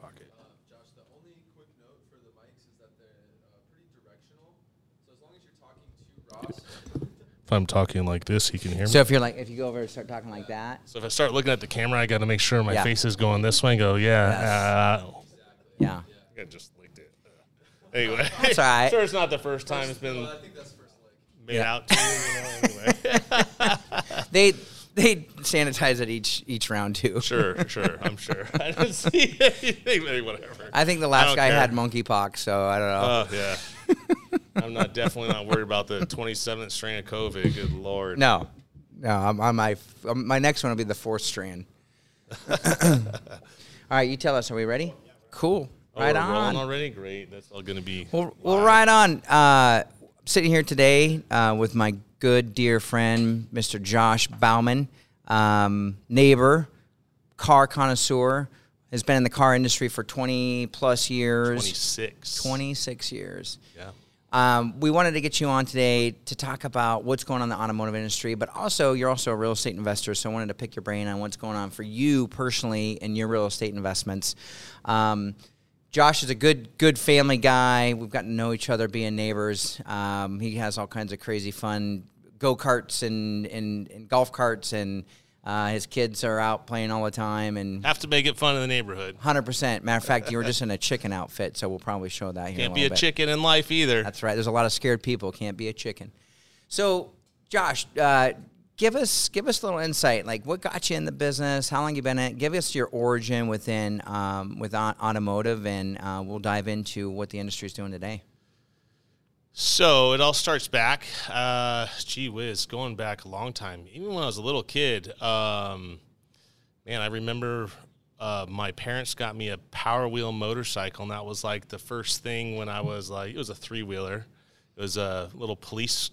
pocket. Josh, the only quick note for the mics is that they're uh, pretty directional. So as long as you're talking to Ross, If I'm talking like this, he can hear me. So if you're like, if you go over and start talking like that, So if I start looking at the camera, I got to make sure my Yeah. face is going this way and go, yeah. Uh, yeah. I just licked it. Uh, anyway. That's all right. sure, it's not the first time it's been I think that's first made Yeah. out to you. You know, anyway. They they sanitize it each each round too. sure, sure. I'm sure. I didn't see anything. but Whatever. I think the last guy care. had monkeypox, so I don't know. Oh yeah. I'm not definitely not worried about the 27th strain of COVID. Good lord. no, no. I'm, I'm my um, my next one will be the fourth strand. All right, you tell us. Are we ready? Cool. Oh, right on. already. Great. That's all going to be. Well, well, right on. Uh, sitting here today uh, with my good dear friend, Mr. Josh Bauman, um, neighbor, car connoisseur, has been in the car industry for 20 plus years. 26. 26 years. Yeah. Um, we wanted to get you on today to talk about what's going on in the automotive industry, but also you're also a real estate investor, so I wanted to pick your brain on what's going on for you personally in your real estate investments. Um, Josh is a good good family guy. We've gotten to know each other, being neighbors. Um, he has all kinds of crazy fun go karts and, and, and golf carts, and uh, his kids are out playing all the time. And Have to make it fun in the neighborhood. hundred percent. Matter of fact, you were just in a chicken outfit, so we'll probably show that here. Can't a be a bit. chicken in life either. That's right. There's a lot of scared people. Can't be a chicken. So, Josh, uh, give us give us a little insight. Like, what got you in the business? How long you been in it? Give us your origin within um, with automotive, and uh, we'll dive into what the industry is doing today. So it all starts back. Uh, gee whiz, going back a long time. Even when I was a little kid, um, man, I remember uh, my parents got me a Power Wheel motorcycle, and that was like the first thing when I was like, it was a three wheeler. It was a little police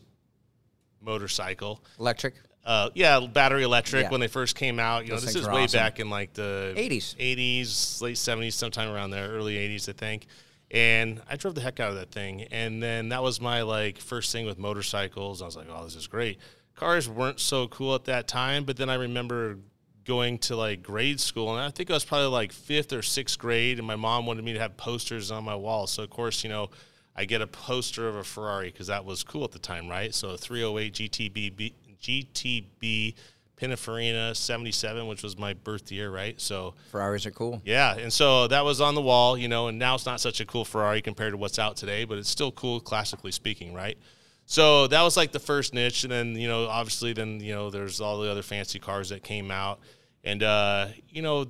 motorcycle. Electric. Uh, yeah, battery electric Yeah. when they first came out. You know, this is way awesome. back in like the 80s. 80s, late 70s, sometime around there, early 80s, I think. And I drove the heck out of that thing. And then that was my like first thing with motorcycles. I was like, oh, this is great. Cars weren't so cool at that time, but then I remember going to like grade school, and I think I was probably like fifth or sixth grade, and my mom wanted me to have posters on my wall. So of course, you know, I get a poster of a Ferrari because that was cool at the time, right? So a 308 GTB GTB Pininfarina 77, which was my birth year, right? So Ferraris are cool. yeah, and so that was on the wall, you know, and now it's not such a cool Ferrari compared to what's out today, but it's still cool classically speaking, right? So that was like the first niche, and then you know, obviously, then you know, there's all the other fancy cars that came out, and uh, you know,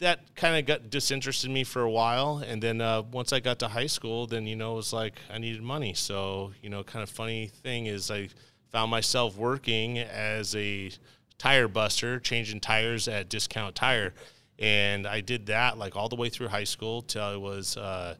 that kind of got disinterested me for a while, and then uh, once I got to high school, then you know, it was like I needed money, so you know, kind of funny thing is I found myself working as a tire buster, changing tires at Discount Tire, and I did that like all the way through high school till I was uh,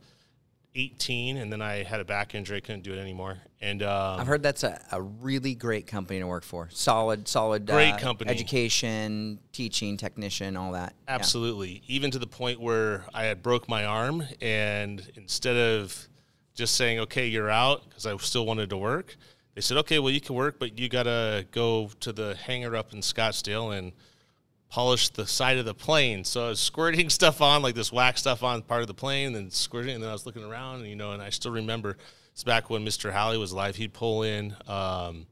18, and then I had a back injury, I couldn't do it anymore, and um, I've heard that's a, a really great company to work for. Solid, solid. Great uh, company. Education, teaching, technician, all that. Yeah. Absolutely. Even to the point where I had broke my arm, and instead of just saying, "Okay, you're out," because I still wanted to work, they said, "Okay, well, you can work, but you gotta go to the hangar up in Scottsdale and polish the side of the plane." So I was squirting stuff on, like this wax stuff on part of the plane, and squirting, and then I was looking around, and you know, and I still remember it's back when Mr. Halle was alive. He'd pull in. Um,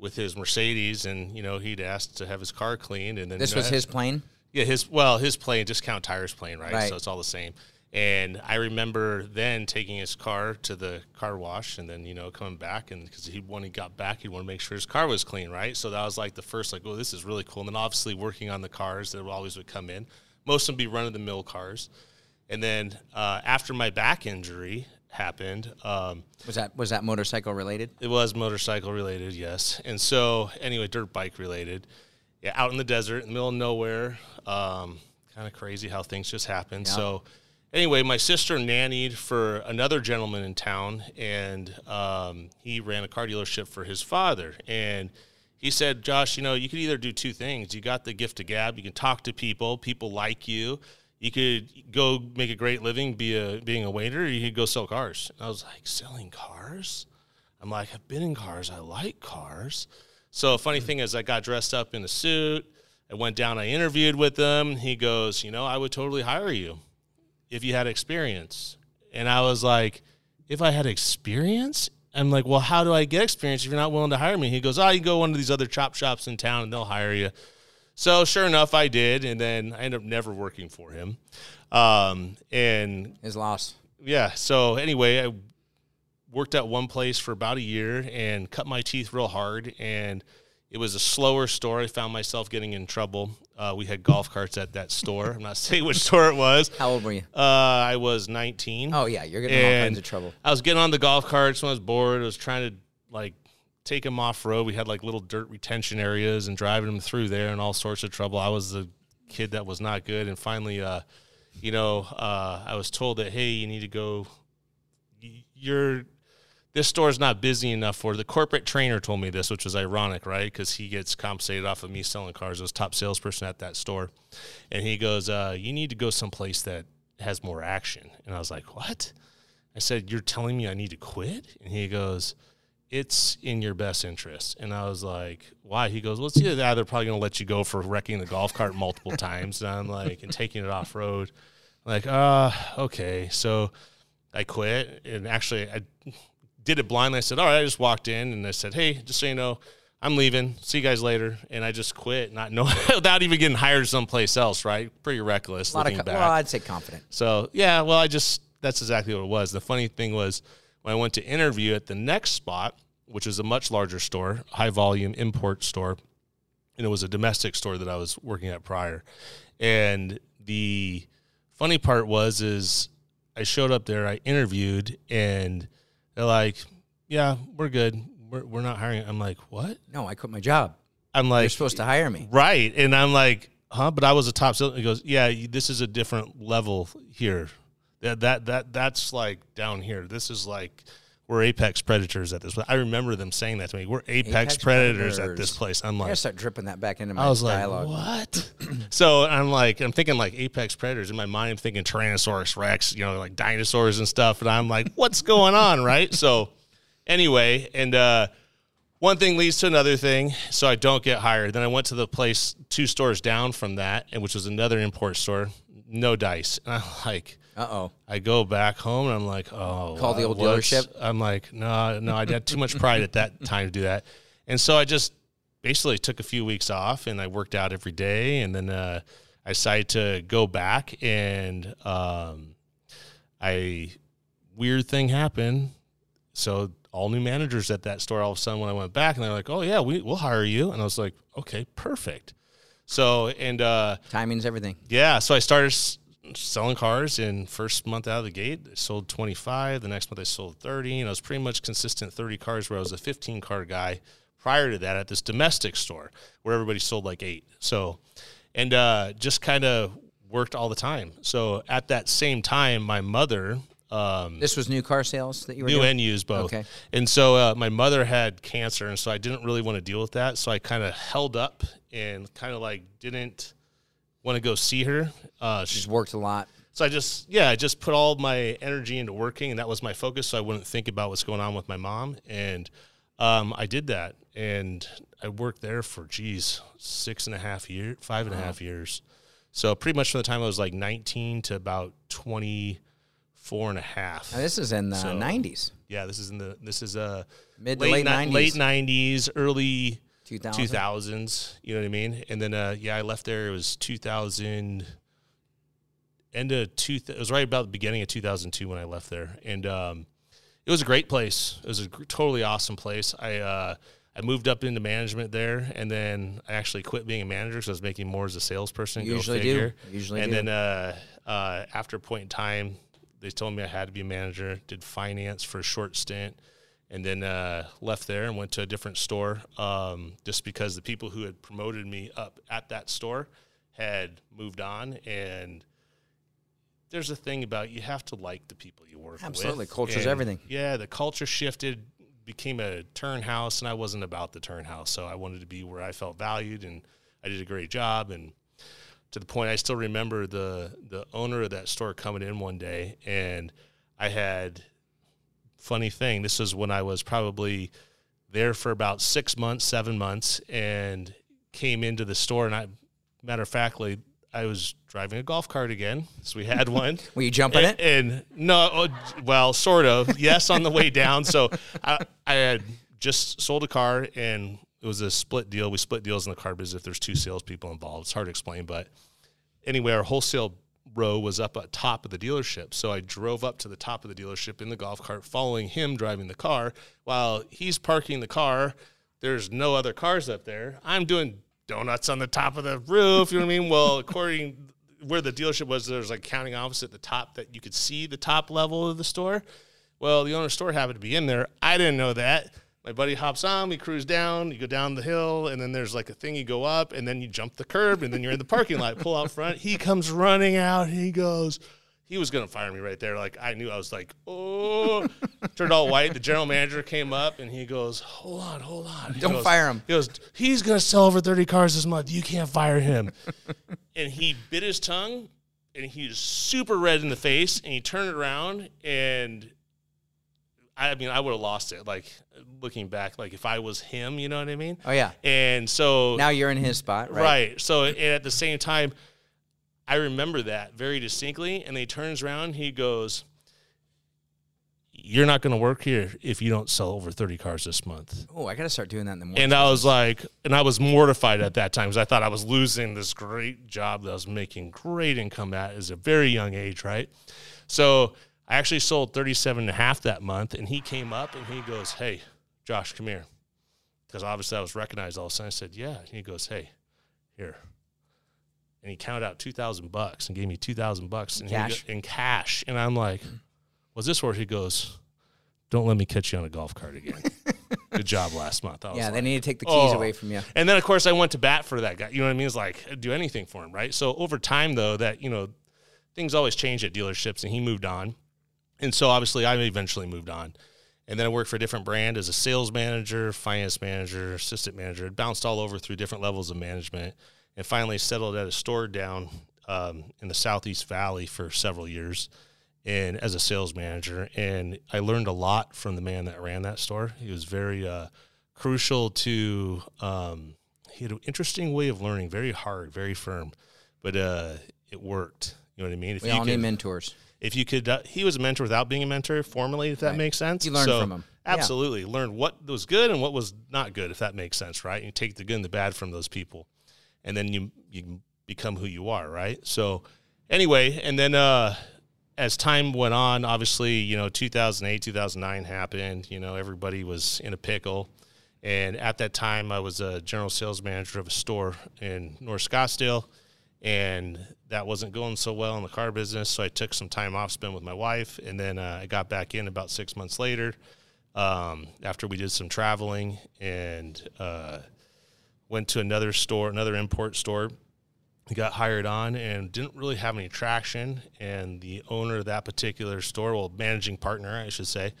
with his Mercedes, and you know he'd ask to have his car cleaned, and then This you know, was his plane. yeah, his well, his plane, discount tires plane, right? Right. So it's all the same. And I remember then taking his car to the car wash, and then you know coming back, and because he when he got back, he'd want to make sure his car was clean, right? So that was like the first, like, oh, this is really cool. And then obviously working on the cars that always would come in, most of them be run of the mill cars. And then uh, after my back injury happened, um, Was that was that motorcycle related? it was motorcycle related, yes. And so, anyway, dirt bike related. Yeah, out in the desert, in the middle of nowhere. Um, kind of crazy how things just happen. So, anyway, my sister nannied for another gentleman in town, and um, he ran a car dealership for his father. And he said, Josh, you know, you could either do two things. You got the gift of gab. You can talk to people. People like you. You could go make a great living, be a being a waiter. You could go sell cars. And I was like, selling cars? I'm like, I've been in cars. I like cars. So funny thing is, I got dressed up in a suit. I went down. I interviewed with him. He goes, you know, I would totally hire you. If you had experience. And I was like, if I had experience? I'm like, well, how do I get experience if you're not willing to hire me? He goes, oh, you go one of these other chop shops in town and they'll hire you. So sure enough, I did, and then I ended up never working for him. Um, and His loss. yeah, so anyway, I worked at one place for about a year and cut my teeth real hard, and it was a slower store. I found myself getting in trouble. Uh, we had golf carts at that store. I'm not saying which store it was. How old were you? Uh, I was 19. Oh yeah, you're getting in all kinds of trouble. I was getting on the golf carts when I was bored. I was trying to like take them off road. We had like little dirt retention areas and driving them through there and all sorts of trouble. I was the kid that was not good. And finally, uh, you know, uh, I was told that hey, you need to go. You're this store is not busy enough for the corporate trainer told me this, which was ironic, right? Because he gets compensated off of me selling cars. I was top salesperson at that store, and he goes, uh, "You need to go someplace that has more action." And I was like, "What?" I said, "You're telling me I need to quit?" And he goes, "It's in your best interest." And I was like, "Why?" He goes, "Well, it's either that they're probably going to let you go for wrecking the golf cart multiple times." And I'm like, "And taking it off road." Like, uh, okay. So I quit, and actually, I did it blindly. I said, "All right." I just walked in and I said, "Hey, just so you know." I'm leaving. See you guys later. And I just quit, not know without even getting hired someplace else. Right? Pretty reckless. A lot of, looking co- back. well, I'd say confident. So yeah, well, I just that's exactly what it was. The funny thing was when I went to interview at the next spot, which is a much larger store, high volume import store, and it was a domestic store that I was working at prior. And the funny part was is I showed up there, I interviewed, and they're like, "Yeah, we're good. We're we're not hiring." I'm like, "What?" No, I quit my job. I'm like, You're supposed to hire me. Right. And I'm like, huh? But I was a top sales. He goes, yeah, this is a different level here. That that that that's like down here. This is like we're apex predators at this. place. I remember them saying that to me. We're apex, Apex predators, at this place. I'm like, I start dripping that back into my I was like, what? so I'm like, I'm thinking like apex predators in my mind. I'm thinking Tyrannosaurus Rex, you know, like dinosaurs and stuff. And I'm like, what's going on, right? So anyway, and uh, one thing leads to another thing, so I don't get hired. Then I went to the place two stores down from that, and which was another import store. No dice. And I'm like, Uh oh. I go back home and I'm like, oh, Call the old what's- dealership? I'm like, no, no, I had too much pride at that time to do that, and so I just basically took a few weeks off and I worked out every day, and then uh, I decided to go back, and um, I weird thing happened. So all new managers at that store all of a sudden when I went back and they're like, oh yeah, we, we'll hire you, and I was like, okay, perfect. So and uh, Timing's everything. yeah, so I started s- selling cars in first month out of the gate. I sold 25. The next month I sold 30, and I was pretty much consistent 30 cars where I was a 15 car guy prior to that at this domestic store where everybody sold like eight. So, and uh, just kind of worked all the time. So at that same time, my mother, um, This was new car sales that you were new doing. and used both. Okay. And so uh, my mother had cancer, and so I didn't really want to deal with that. So I kind of held up and kind of like didn't want to go see her. Uh, she- worked a lot. so I just yeah, I just put all my energy into working, and that was my focus. So I wouldn't think about what's going on with my mom, and um, I did that, and I worked there for geez six and a half years, five and a half years. So pretty much from the time I was like 19 to about 24 and a half. Now, this is in the So- 90s, Yeah, this is in the this is uh mid to late late 90s, late nineties, early 2000. two thousands. You know what I mean? And then uh yeah, I left there. It was two thousand. End of two. It was right about the beginning of two thousand two when I left there, and um, it was a great place. It was a gr- totally awesome place. I uh, I moved up into management there, and then I actually quit being a manager because I was making more as a salesperson. Usually do. Usually and do. then uh, uh, after a point in time, they told me I had to be a manager. Did finance for a short stint, and then uh, left there and went to a different store. Um, just because the people who had promoted me up at that store had moved on, and there's a thing about you have to like the people you work with. Absolutely. Culture's And, everything. Yeah, the culture shifted, became a turn house, and I wasn't about the turn house, so I wanted to be where I felt valued, and I did a great job, and to the point I still remember the the owner of that store coming in one day and I had funny thing this was when I was probably there for about 6 months 7 months and came into the store and I matter of factly I was driving a golf cart again. So we had one. Were you jumping and, it? And no, oh, well, sort of. Yes, on the way down. So I, I had just sold a car and it was a split deal. We split deals in the car business if there's two salespeople involved. It's hard to explain, but anyway, our wholesale row was up at top of the dealership. So I drove up to the top of the dealership in the golf cart, following him driving the car while he's parking the car. There's no other cars up there. I'm doing donuts on the top of the roof. You know what I mean? Well, according where the dealership was, there's like counting office at the top that you could see the top level of the store. Well, the owner's store happened to be in there. I didn't know that. My buddy hops on, we cruise down, you go down the hill, and then there's like a thing you go up, and then you jump the curb, and then you're in the parking lot, pull out front. He comes running out, he goes, he was gonna fire me right there. Like I knew I was like, oh turned all white. The general manager came up and he goes, Hold on, hold on. He Don't goes- fire him. He goes, He's gonna sell over 30 cars this month. You can't fire him. and he bit his tongue and he was super red in the face and he turned around and I mean I would have lost it. Like looking back, like if I was him, you know what I mean? Oh yeah. And so Now you're in his spot, right? Right. So and at the same time, I remember that very distinctly. And he turns around, he goes, You're not going to work here if you don't sell over 30 cars this month. Oh, I got to start doing that in the morning. And I was like, and I was mortified at that time because I thought I was losing this great job that I was making great income at as a very young age, right? So I actually sold 37 and a half that month. And he came up and he goes, Hey, Josh, come here. Because obviously I was recognized all of a sudden. I said, Yeah. And he goes, Hey, here. And he counted out 2000 bucks and gave me 2000 bucks in Cash? in cash. And I'm like, Was this where he goes, Don't let me catch you on a golf cart again. Good job last month. Yeah, like, they need to take the keys oh. away from you. and then of course I went to bat for that guy. You know what I mean? It's like uh, do anything for him, right? So over time though, that you know, things always change at dealerships, and he moved on, and so obviously I eventually moved on, and then I worked for a different brand as a sales manager, finance manager, assistant manager. It bounced all over through different levels of management, and finally settled at a store down um, in the Southeast Valley for several years. And as a sales manager, and I learned a lot from the man that ran that store. He was very uh, crucial to um, he had an interesting way of learning very hard very firm but uh, it worked you know what i mean if We you all need mentors. If you could uh, he was a mentor without being a mentor formally if that Right. makes sense You learned So, from him. Yeah. absolutely learn what was good and what was not good if that makes sense right you take the good and the bad from those people and then you you become who you are right so anyway and then uh as time went on, obviously, you know, 2008, 2009 happened. You know, everybody was in a pickle. And at that time, I was a general sales manager of a store in North Scottsdale. And that wasn't going so well in the car business. So I took some time off, spent with my wife. And then uh, I got back in about six months later um, after we did some traveling and uh, went to another store, another import store got hired on and didn't really have any traction. And the owner of that particular store, well, managing partner, I should say,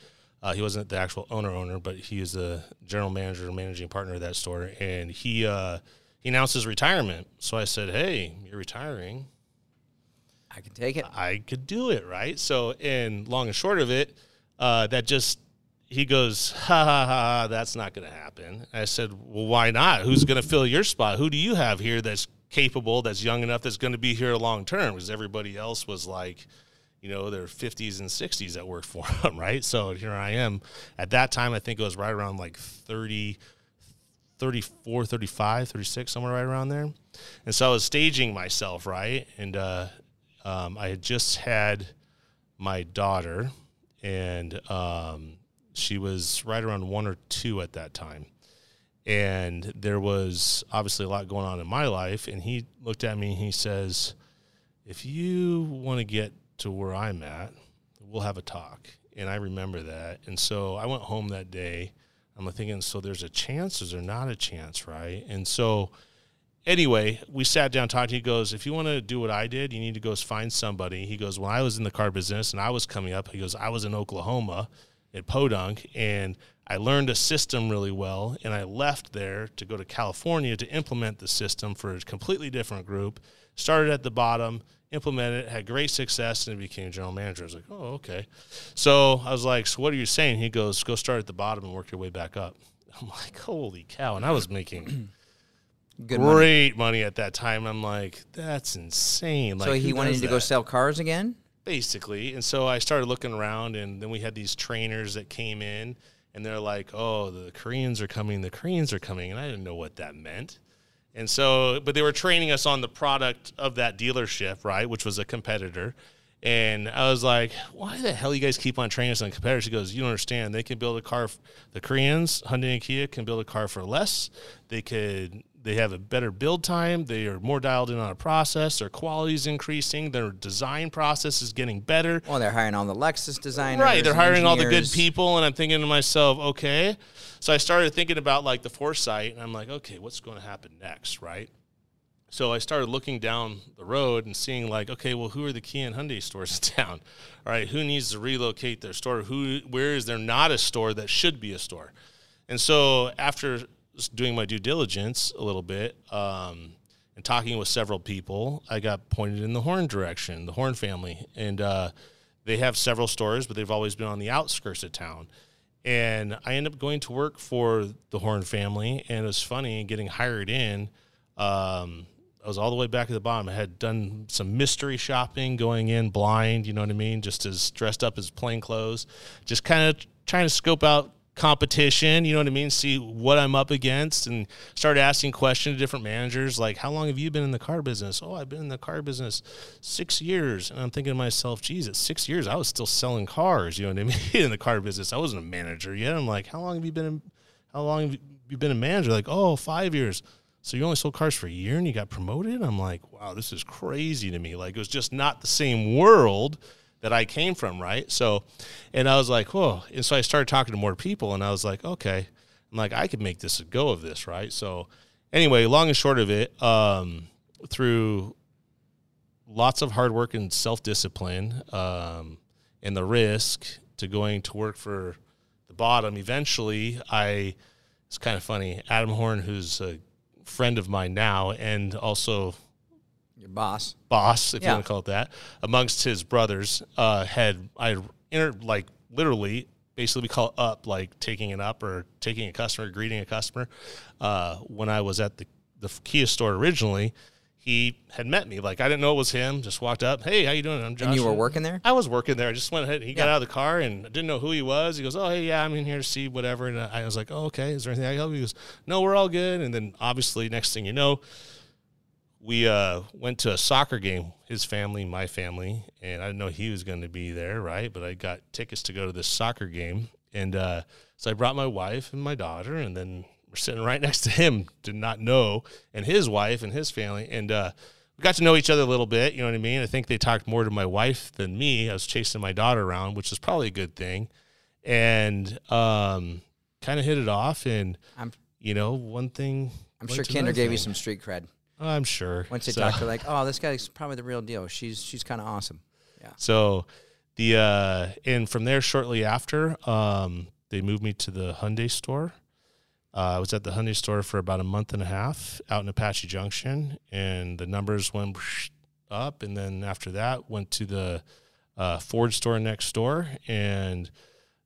uh, he wasn't the actual owner owner, but he was the general manager managing partner of that store. And he uh, he announced his retirement. So I said, "Hey, you're retiring. I can take it. I could do it, right?" So, and long and short of it, uh, that just he goes, ha ha ha, that's not going to happen. I said, well, why not? Who's going to fill your spot? Who do you have here that's capable, that's young enough, that's going to be here long term? Because everybody else was like, you know, their 50s and 60s that worked for them, right? So here I am. At that time, I think it was right around like 30, 34, 35, 36, somewhere right around there. And so I was staging myself, right? And uh, um, I had just had my daughter, and um, she was right around one or two at that time. And there was obviously a lot going on in my life. And he looked at me and he says, If you want to get to where I'm at, we'll have a talk. And I remember that. And so I went home that day. I'm thinking, so there's a chance, is there not a chance, right? And so anyway, we sat down, talked. He goes, if you want to do what I did, you need to go find somebody. He goes, when I was in the car business and I was coming up, he goes, I was in Oklahoma at Podunk and I learned a system really well. And I left there to go to California to implement the system for a completely different group. Started at the bottom, implemented it, had great success, and became general manager. I was like, oh, okay. So I was like, so what are you saying? He goes, go start at the bottom and work your way back up. I'm like, holy cow. And I was making Good money. great money. at that time. I'm like, that's insane. Like, so he wanted to go sell cars again. basically. And so I started looking around, and then we had these trainers that came in, and they're like, "Oh, the Koreans are coming. The Koreans are coming," and I didn't know what that meant. And so, but they were training us on the product of that dealership, right, which was a competitor. And I was like, "Why the hell you guys keep on training us on competitors?" She goes, "You don't understand. They can build a car. f- The Koreans, Hyundai and Kia, can build a car for less. They could." They have a better build time. They are more dialed in on a process. Their quality is increasing. Their design process is getting better. Well, they're hiring all the Lexus designers. Right, they're hiring all the good people, and I'm thinking to myself, okay. So I started thinking about like the foresight, and I'm like, okay, what's going to happen next, right? So I started looking down the road and seeing like, okay, well, who are the Kia and Hyundai stores in town? All right, who needs to relocate their store? Who, where is there not a store that should be a store? And so after doing my due diligence a little bit um, and talking with several people, I got pointed in the Horne direction, the Horne family, and uh, they have several stores, but they've always been on the outskirts of town. And I ended up going to work for the Horne family, and it was funny getting hired in. Um, I was all the way back at the bottom. I had done some mystery shopping, going in blind, you know what I mean, just as dressed up as plain clothes, just kind of trying to scope out competition, you know what I mean, see what I'm up against, and started asking questions to different managers, like, "How long have you been in the car business?" "Oh, I've been in the car business six years," and I'm thinking to myself, Jesus, six years, I was still selling cars, you know what I mean, in the car business. I wasn't a manager yet." I'm like, "How long have you been? In, how long have you been a manager?" Like, "Oh, five years." So you only sold cars for a year and you got promoted? I'm like, wow, this is crazy to me. Like it was just not the same world that I came from, right? So, and I was like, whoa. And so I started talking to more people and I was like, okay, I'm like, I could make this a go of this, right? So, anyway, long and short of it, um, through lots of hard work and self discipline um, and the risk to going to work for the bottom, eventually I, it's kind of funny, Adam Horne, who's a friend of mine now and also Your boss. boss, if you want to call it that, amongst his brothers, uh, had I inter like literally basically we call it up like taking it up or taking a customer, greeting a customer. Uh, when I was at the the Kia store originally, he had met me. Like I didn't know it was him. Just walked up. Hey, how you doing? I'm Josh. And you were working there? I was working there. I just went ahead. He got out of the car and didn't know who he was. He goes, "Oh, hey, yeah, I'm in here to see whatever." And I was like, "Oh, okay. Is there anything I can help you?" He goes, "No, we're all good." And then obviously, next thing you know, we uh, went to a soccer game. His family, my family, and I didn't know he was going to be there, right? But I got tickets to go to this soccer game, and uh, so I brought my wife and my daughter, and then we're sitting right next to him. Did not know, and his wife and his family, and uh, we got to know each other a little bit. You know what I mean? I think they talked more to my wife than me. I was chasing my daughter around, which is probably a good thing, and um, kind of hit it off. And I'm you know, one thing. I'm sure Kinder gave you some street cred. I'm sure. Once they So- talked to like, oh, this guy's probably the real deal. She's she's kind of awesome. Yeah. So the uh and from there shortly after, um, they moved me to the Hyundai store. Uh, I was at the Hyundai store for about a month and a half out in Apache Junction, and the numbers went up. And then after that, went to the uh, Ford store next door and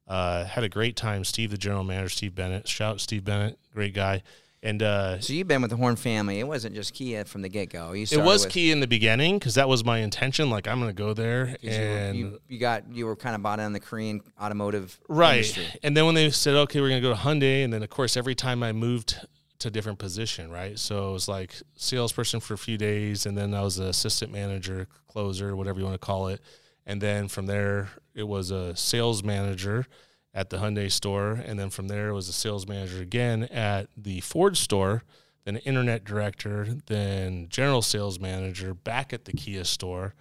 uh, had a great time. Steve, the general manager, Steve Bennett, shout out Steve Bennett, great guy. And uh, So you've been with the Horne family. It wasn't just Kia from the get go. It was Kia in the beginning because that was my intention. Like I'm going to go there 'cause you, were- and you, you got you were kind of bought in the Korean automotive right industry. and then when they said okay we're going to go to hyundai and then of course every time i moved to a different position right so it was like salesperson for a few days and then i was an assistant manager closer whatever you want to call it and then from there it was a sales manager at the hyundai store and then from there was a sales manager again at the ford store then internet director then general sales manager back at the kia store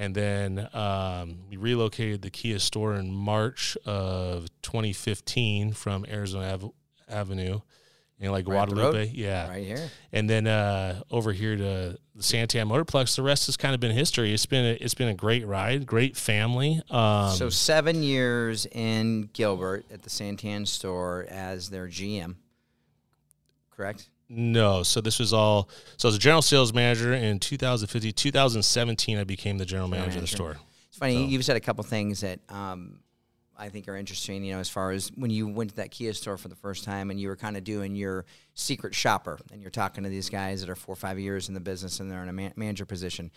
and then um, we relocated the Kia store in March of 2015 from Arizona Ave- Avenue in like Right up the road? Guadalupe. Yeah. Right here. And then uh, over here to the Santan Motorplex. The rest has kind of been history. It's been a, it's been a great ride, great family. Um, so seven years in Gilbert at the Santan store as their GM. Correct. no, so this was all. So I was a general sales manager in 2015. 2017, I became the general manager of the store. It's funny. So- You've said a couple things that um, I think are interesting. You know, as far as when you went to that Kia store for the first time and you were kind of doing your secret shopper, and you're talking to these guys that are four or five years in the business and they're in a man- manager position.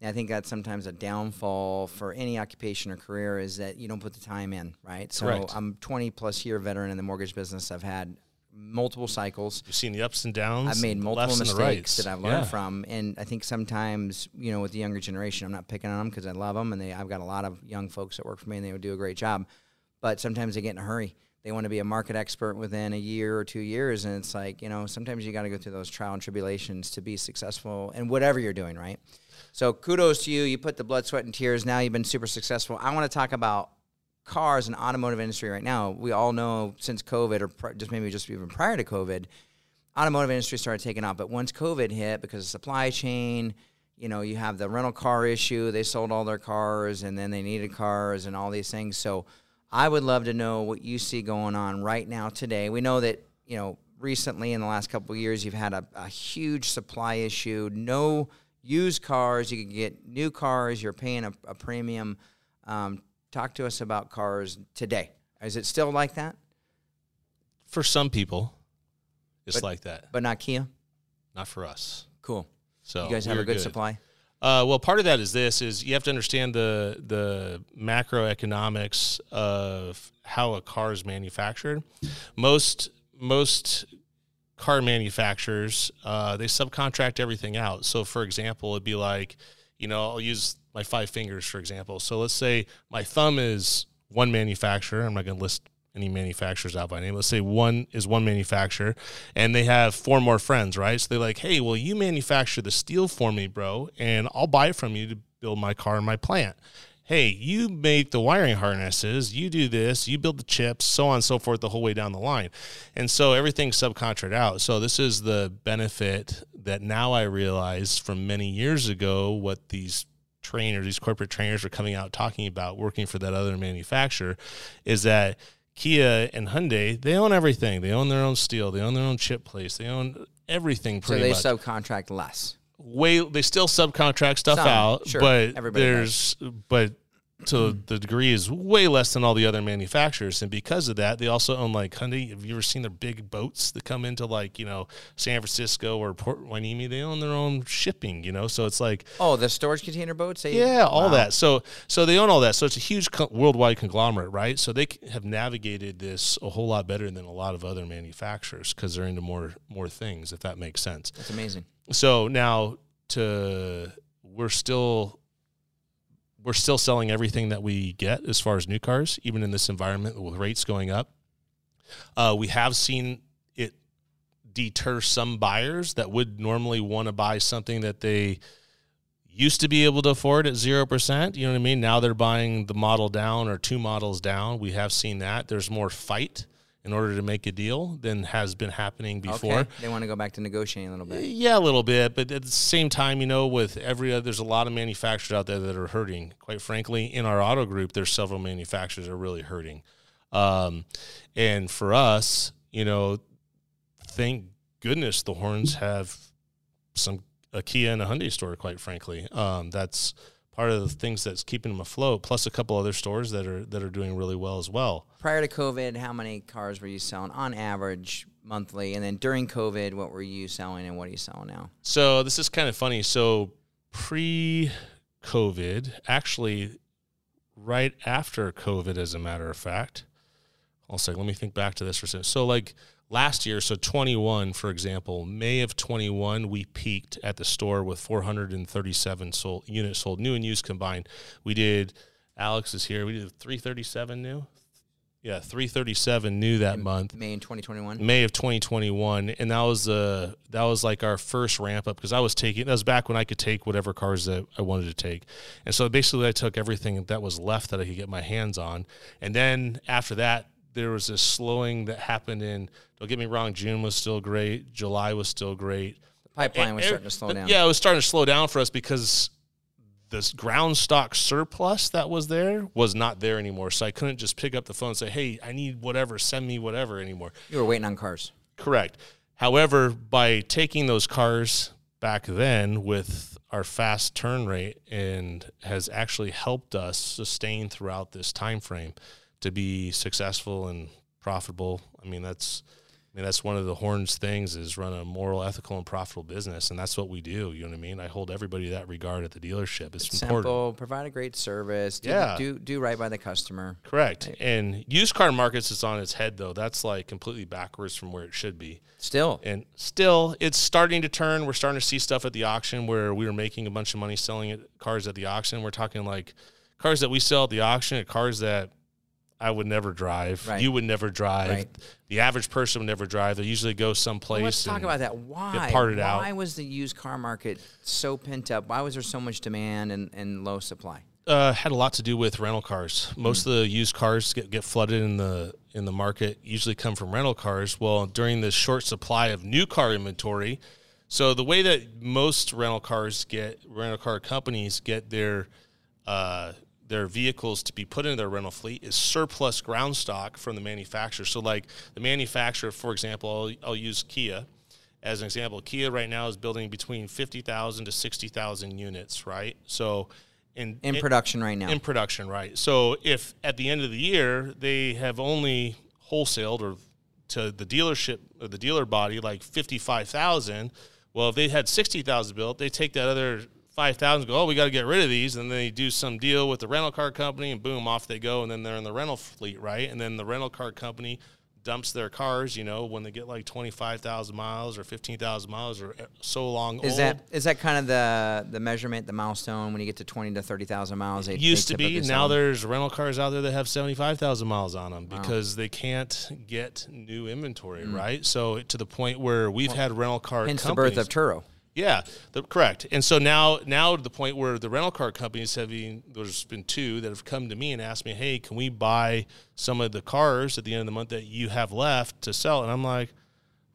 And I think that's sometimes a downfall for any occupation or career is that you don't put the time in, right? So Correct. I'm 20 plus year veteran in the mortgage business. I've had multiple cycles. You've seen the ups and downs. I've made multiple lefts and the mistakes that I've learned Yeah. from, and I think sometimes you know with the younger generation, I'm not picking on them because I love them, and they I've got a lot of young folks that work for me, and they would do a great job, but sometimes they get in a hurry. They want to be a market expert within a year or two years, and it's like you know sometimes you got to go through those trial and tribulations to be successful in whatever you're doing, right? So kudos to you. You put the blood, sweat, and tears. Now you've been super successful. I want to talk about cars and automotive industry right now. We all know since COVID, or pr- just maybe just even prior to COVID, automotive industry started taking off. But once COVID hit, because of supply chain, you know, you have the rental car issue. They sold all their cars, and then they needed cars, and all these things. So, I would love to know what you see going on right now today. We know that you know recently in the last couple of years, you've had a, a huge supply issue. No used cars. You can get new cars. You're paying a, a premium. Um, talk to us about cars today. Is it still like that, For some people, it's But- like that. but not Kia? Not for us. Cool. So You guys have a we're good, supply. Uh, well, part of that is this: is you have to understand the the macroeconomics of how a car is manufactured. Most most car manufacturers uh, they subcontract everything out. So, for example, it'd be like, you know, I'll use my five fingers for example. So, let's say my thumb is one manufacturer. I'm not going to list any manufacturers out by name. Let's say one is one manufacturer and they have four more friends, right? So they're like, hey, well, you manufacture the steel for me, bro, and I'll buy it from you to build my car in my plant. Hey, you make the wiring harnesses, you do this, you build the chips, so on and so forth, the whole way down the line. And so everything's subcontracted out. So this is the benefit that now I realize from many years ago what these trainers, these corporate trainers were coming out talking about working for that other manufacturer is that Kia and Hyundai, they own everything. They own their own steel. They own their own chip place. They own everything So they much. subcontract less. Way they still subcontract stuff Some, out, sure. but there's but to the degree is way less than all the other manufacturers, and because of that, they also own like Hyundai. Have you ever seen their big boats that come into like you know San Francisco or Port Hueneme? They own their own shipping, you know. So it's like Oh, the storage container boats. They, yeah, all Wow. that. So so they own all that. So it's a huge co- worldwide conglomerate, right? So they have navigated this a whole lot better than a lot of other manufacturers because they're into more more things, if that makes sense. That's amazing. So now to we're still we're still selling everything that we get as far as new cars, even in this environment with rates going up. Uh, we have seen it deter some buyers that would normally want to buy something that they used to be able to afford at 0%. You know what I mean? Now they're buying the model down or two models down. We have seen that. There's more fight in order to make a deal than has been happening before. Okay. They want to go back to negotiating a little bit. Yeah, a little bit, but at the same time, you know, with every other, there's a lot of manufacturers out there that are hurting. Quite frankly, in our auto group, there's several manufacturers that are really hurting. Um, and for us, you know, thank goodness the Hornes have some a Kia and a Hyundai store. Quite frankly, um, that's part of the things that's keeping them afloat. Plus, a couple other stores that are that are doing really well as well. Prior to COVID, how many cars were you selling on average monthly? And then during COVID, what were you selling and what are you selling now? So this is kind of funny. So pre-COVID, actually, right after COVID, as a matter of fact, I'll say, let me think back to this for a second. So like last year, so 21, for example, May of 21, we peaked at the store with 437 sold units sold, new and used combined. We did. Alex is here. We did 337 new. Yeah, 337 new that month. May in 2021. May of 2021, and that was the that was like our first ramp up because I was taking that was back when I could take whatever cars that I wanted to take, and so basically I took everything that was left that I could get my hands on, and then after that there was this slowing that happened in. Don't get me wrong, June was still great, July was still great. The pipeline was starting to slow down. Yeah, it was starting to slow down for us because this ground stock surplus that was there was not there anymore. So I couldn't just pick up the phone and say, "Hey, I need whatever, send me whatever" anymore. You were waiting on cars. Correct. However, by taking those cars back then with our fast turn rate and has actually helped us sustain throughout this time frame to be successful and profitable. I mean, that's I mean, that's one of the Horne's things is run a moral, ethical, and profitable business, and that's what we do. You know what I mean? I hold everybody that regard at the dealership. It's, It's important. simple. Provide a great service. Do, Yeah. Do do right by the customer. Correct. And used car markets is on its head though. That's like completely backwards from where it should be. Still. And still, it's starting to turn. We're starting to see stuff at the auction where we were making a bunch of money selling it, cars at the auction. We're talking like cars that we sell at the auction, at cars that I would never drive. Right. You would never drive. Right. The average person would never drive. They usually go someplace. Well, let's talk about that. Why? parted out. Why was the used car market so pent up? Why was there so much demand and, and low supply? uh, had a lot to do with rental cars. Most of the used cars get, get flooded in the in the market. Usually come from rental cars. Well, during this short supply of new car inventory, so the way that most rental cars get rental car companies get their uh, their vehicles to be put into their rental fleet is surplus ground stock from the manufacturer. So, like the manufacturer, for example, I'll, I'll use Kia as an example. Kia right now is building between fifty thousand to sixty thousand units, right? So, in In production right now. in production, right? So if at the end of the year they have only wholesaled or to the dealership or the dealer body like fifty five thousand, well, if they had sixty thousand built, they take that other five thousand, go, oh, we got to get rid of these, and then they do some deal with the rental car company, and boom, off they go, and then they're in the rental fleet, right? And then the rental car company dumps their cars, you know, when they get like twenty five thousand miles or fifteen thousand miles or so long is old. that is that kind of the the measurement, the milestone when you get to twenty to thirty thousand miles? They, used they to be. Now there's rental cars out there that have 75,000 miles on them because they can't get new inventory, right? So to the point where we've had rental car Mm. Hence the birth of Turo. Yeah, the, correct. And so now, now to the point where the rental car companies have been, there's been two that have come to me and asked me, hey, can we buy some of the cars at the end of the month that you have left to sell? And I'm like,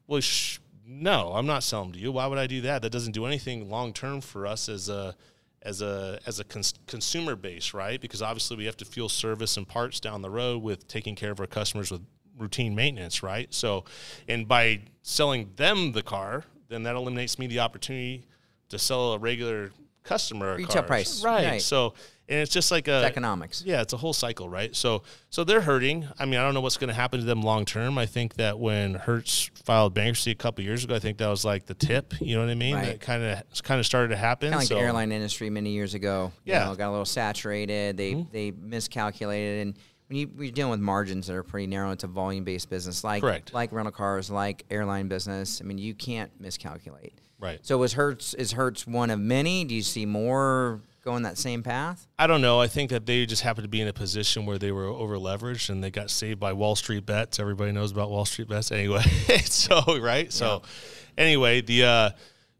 well, sh- no, I'm not selling to you. Why would I do that? That doesn't do anything long term for us as a as a as a cons- consumer base, right? Because obviously we have to fuel service and parts down the road with taking care of our customers with routine maintenance, right? So, and by selling them the car, then that eliminates me the opportunity to sell a regular customer Retail cars. price, right? right. So, and it's just like a economics. yeah, it's a whole cycle, right? So, so they're hurting. I mean, I don't know what's going to happen to them long term. I think that when Hertz filed bankruptcy a couple years ago, I think that was like the tip. You know what I mean? Right. That kind of kind of started to happen. Kind of like so, the airline industry many years ago. Yeah. Mm-hmm. know, got a little saturated. They they miscalculated, and when you, you're dealing with margins that are pretty narrow, it's a volume based business, like Correct. like rental cars, like airline business. I mean, you can't miscalculate. Right. So is Hertz is Hertz one of many? Do you see more going that same path? I don't know. I think that they just happened to be in a position where they were over leveraged and they got saved by Wall Street bets. Everybody knows about Wall Street bets anyway. so, right? So, anyway, the, uh,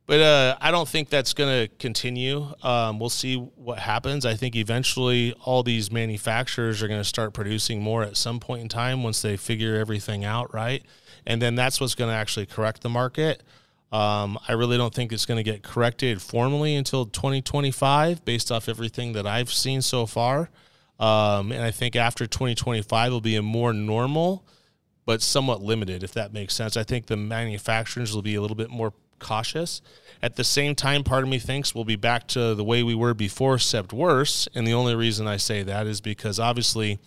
but uh, I don't think that's going to continue. Um, we'll see what happens. I think eventually all these manufacturers are going to start producing more at some point in time once they figure everything out, right? And then that's what's going to actually correct the market. Um, I really don't think it's going to get corrected formally until 2025, based off everything that I've seen so far. Um, and I think after 2025 will be a more normal, but somewhat limited, if that makes sense. I think the manufacturers will be a little bit more cautious. At the same time, part of me thinks we'll be back to the way we were before, except worse. And the only reason I say that is because obviously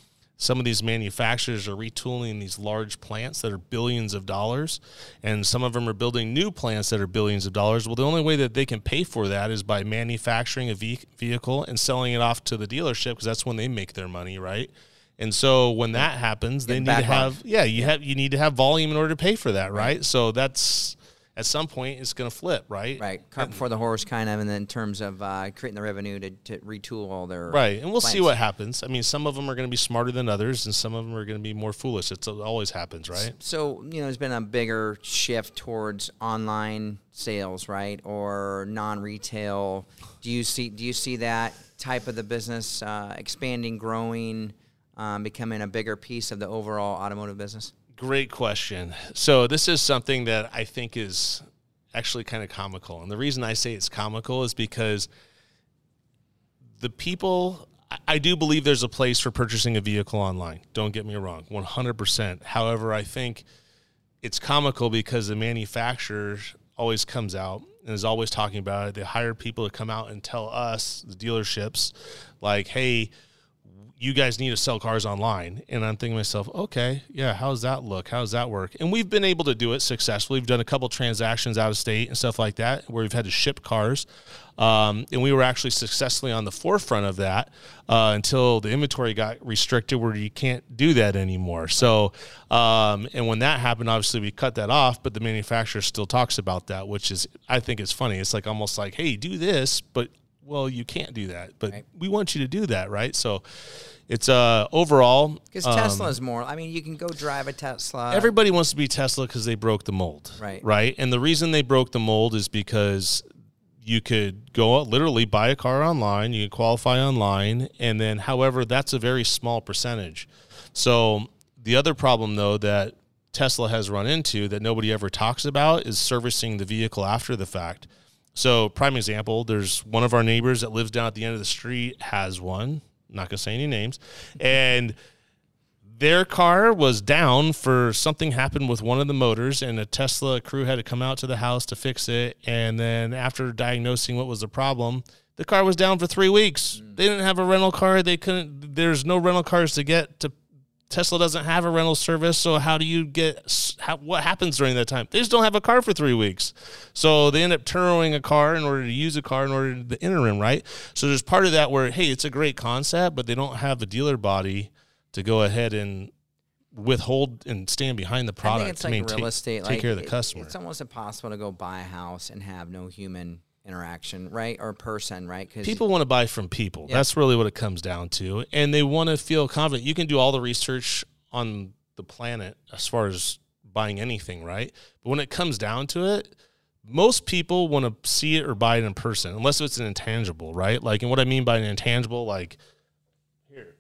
some of these manufacturers are retooling these large plants that are billions of dollars, and some of them are building new plants that are billions of dollars. Well, the only way that they can pay for that is by manufacturing a vehicle and selling it off to the dealership because that's when they make their money, right? And so when that happens, they need to have yeah, you have you need to have volume in order to pay for that, right? So that's at some point it's going to flip, right? Right, cart before the horse, kind of, and then in terms of uh, creating the revenue to, to retool all their Right, and we'll see what happens. I mean, some of them are going to be smarter than others, and some of them are going to be more foolish. It's, it always happens, right? So you know, there's been a bigger shift towards online sales, right, or non-retail. Do you see Do you see that type of the business uh, expanding, growing, um, becoming a bigger piece of the overall automotive business? Great question. So this is something that I think is actually kind of comical, and the reason I say it's comical is because the people. I- do believe there's a place for purchasing a vehicle online. Don't get me wrong, 100%. However, I think it's comical because the manufacturer always comes out and is always talking about it. They hire people to come out and tell us, the dealerships, like, hey, you guys need to sell cars online. And I'm thinking to myself, okay, yeah, how's that look? How's that work? And we've been able to do it successfully. We've done a couple transactions out of state and stuff like that where we've had to ship cars. Um, and we were actually successfully on the forefront of that uh, until the inventory got restricted where you can't do that anymore. So, um, and when that happened, obviously we cut that off, but the manufacturer still talks about that, which is, I think it's funny. It's like almost like, hey, do this, but well, you can't do that, but Right. we want you to do that, right? So it's uh overall Because um, Tesla's more. I mean, you can go drive a Tesla. everybody wants to be Tesla because they broke the mold, Right. Right, and the reason they broke the mold is because you could go out literally buy a car online, you qualify online, and then however that's a very small percentage. So the other problem though that Tesla has run into that nobody ever talks about is servicing the vehicle after the fact. So prime example, there's one of our neighbors that lives down at the end of the street has one. not gonna say any names, and their car was down for something happened with one of the motors and a tesla crew had to come out to the house to fix it and then after diagnosing what was the problem the car was down for three weeks mm. they didn't have a rental car they couldn't there's no rental cars to get to tesla doesn't have a rental service so how do you get how, what happens during that time they just don't have a car for three weeks so they end up turning a car in order to use a car in order to the interim right so there's part of that where hey it's a great concept but they don't have the dealer body to go ahead and withhold and stand behind the I product think it's to like maintain, real estate. take like, care of the it- customer. It's almost impossible to go buy a house and have no human interaction, right, or person, right? Because People want to buy from people. Yeah. That's really what it comes down to, and they want to feel confident. You can do all the research on the planet as far as buying anything, right? But when it comes down to it, most people want to see it or buy it in person, unless it's an intangible, right? Like, and what I mean by an intangible, like here,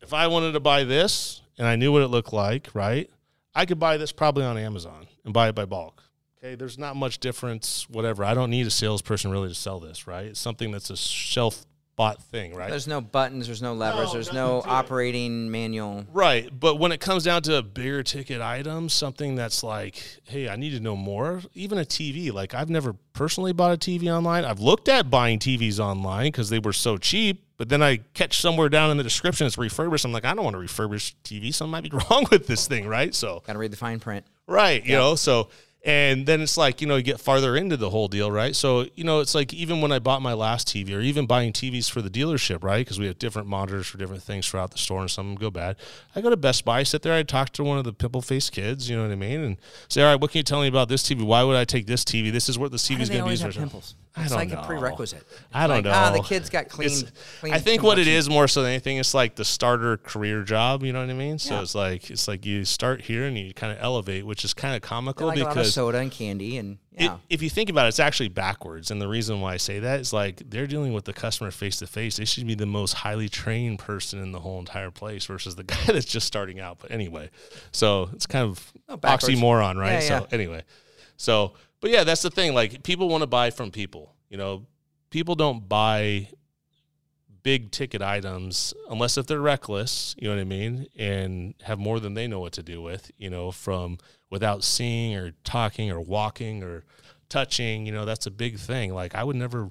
if I wanted to buy this and I knew what it looked like, right? I could buy this probably on Amazon and buy it by bulk. Okay, there's not much difference, whatever. I don't need a salesperson really to sell this, right? It's something that's a shelf bought thing, right? there's no buttons, there's no levers, No, there's no to it. operating manual. Right. But when it comes down to a bigger ticket items, something that's like, hey, I need to know more, even a TV. Like, I've never personally bought a TV online. I've looked at buying TVs online because they were so cheap. But then I catch somewhere down in the description it's refurbished. I'm like, I don't want to refurbish TV. Something might be wrong with this thing, right? So, Got to read the fine print. Right. You know, so and then it's like, you know, you get farther into the whole deal, right? So, you know, it's like even when I bought my last TV or even buying TVs for the dealership, right? Because we have different monitors for different things throughout the store and some of them go bad. I go to Best Buy, sit there, I talk to one of the pimple faced kids, you know what I mean? And say, all right, what can you tell me about this TV? Why would I take this TV? This is what the TV is going to be have for. pimples? I It's like know. a prerequisite. I don't like, know. Ah, the kid's got clean. I think what it is more so than anything, it's like the starter career job. You know what I mean? So Yeah. it's like it's like you start here and you kind of elevate, which is kind of comical like lot of because soda and candy, and it- if you think about it, it's actually backwards. And the reason why I say that is like they're dealing with the customer face to face. They should be the most highly trained person in the whole entire place versus the guy that's just starting out. But anyway, so it's kind of Oh, backwards. oxymoron, right? Yeah, so anyway, so but yeah, that's the thing. Like people want to buy from people. You know, people don't buy big ticket items unless if they're reckless, you know what I mean, and have more than they know what to do with, you know, from without seeing or talking or walking or touching, you know, that's a big thing. Like I would never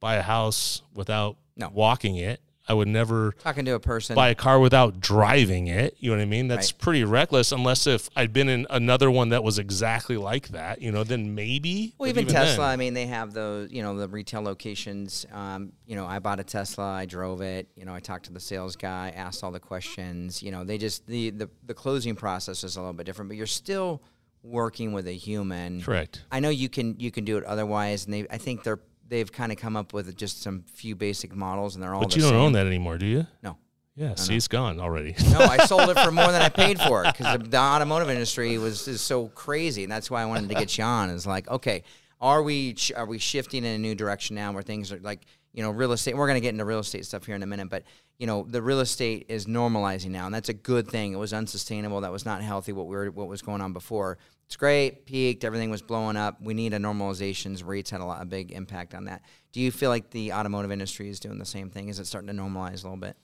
buy a house without No. walking it. I would never talking to a person. buy a car without driving it. You know what I mean? That's Right. pretty reckless unless if I'd been in another one that was exactly like that, you know, then maybe. Well, but even, Tesla. then- I mean, they have those, you know, the retail locations. Um, you know, I bought a Tesla. I drove it. You know, I talked to the sales guy, asked all the questions. You know, they just the the, the closing process is a little bit different, but you're still working with a human. Correct. I know you can you can do it otherwise, and they I think they're they've kind of come up with just some few basic models, and they're all. But the you don't same. own that anymore, do you? No. Yeah, see, it's gone already. No, I sold it for more than I paid for it because the, the automotive industry was is so crazy, and that's why I wanted to get you on. Is like, okay, are we sh- are we shifting in a new direction now where things are like you know real estate? We're going to get into real estate stuff here in a minute, but you know the real estate is normalizing now, and that's a good thing. It was unsustainable. That was not healthy. What we were what was going on before. It's great, peaked, everything was blowing up. We need a normalizations. Rates had a lot a big impact on that. Do you feel like the automotive industry is doing the same thing? Is it starting to normalize a little bit?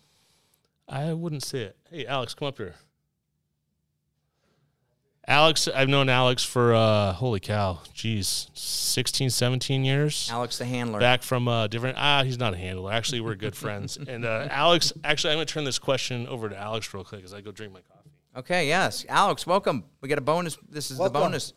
I wouldn't say it. Hey, Alex, come up here. Alex, I've known Alex for uh, holy cow, geez, 16, 17 years. Alex the handler. Back from uh, different. Ah, he's not a handler. Actually, we're good friends. And uh, Alex, actually, I'm gonna turn this question over to Alex real quick as I go drink my coffee. Okay, yes. Alex, welcome. We got a bonus. This is Welcome. the bonus.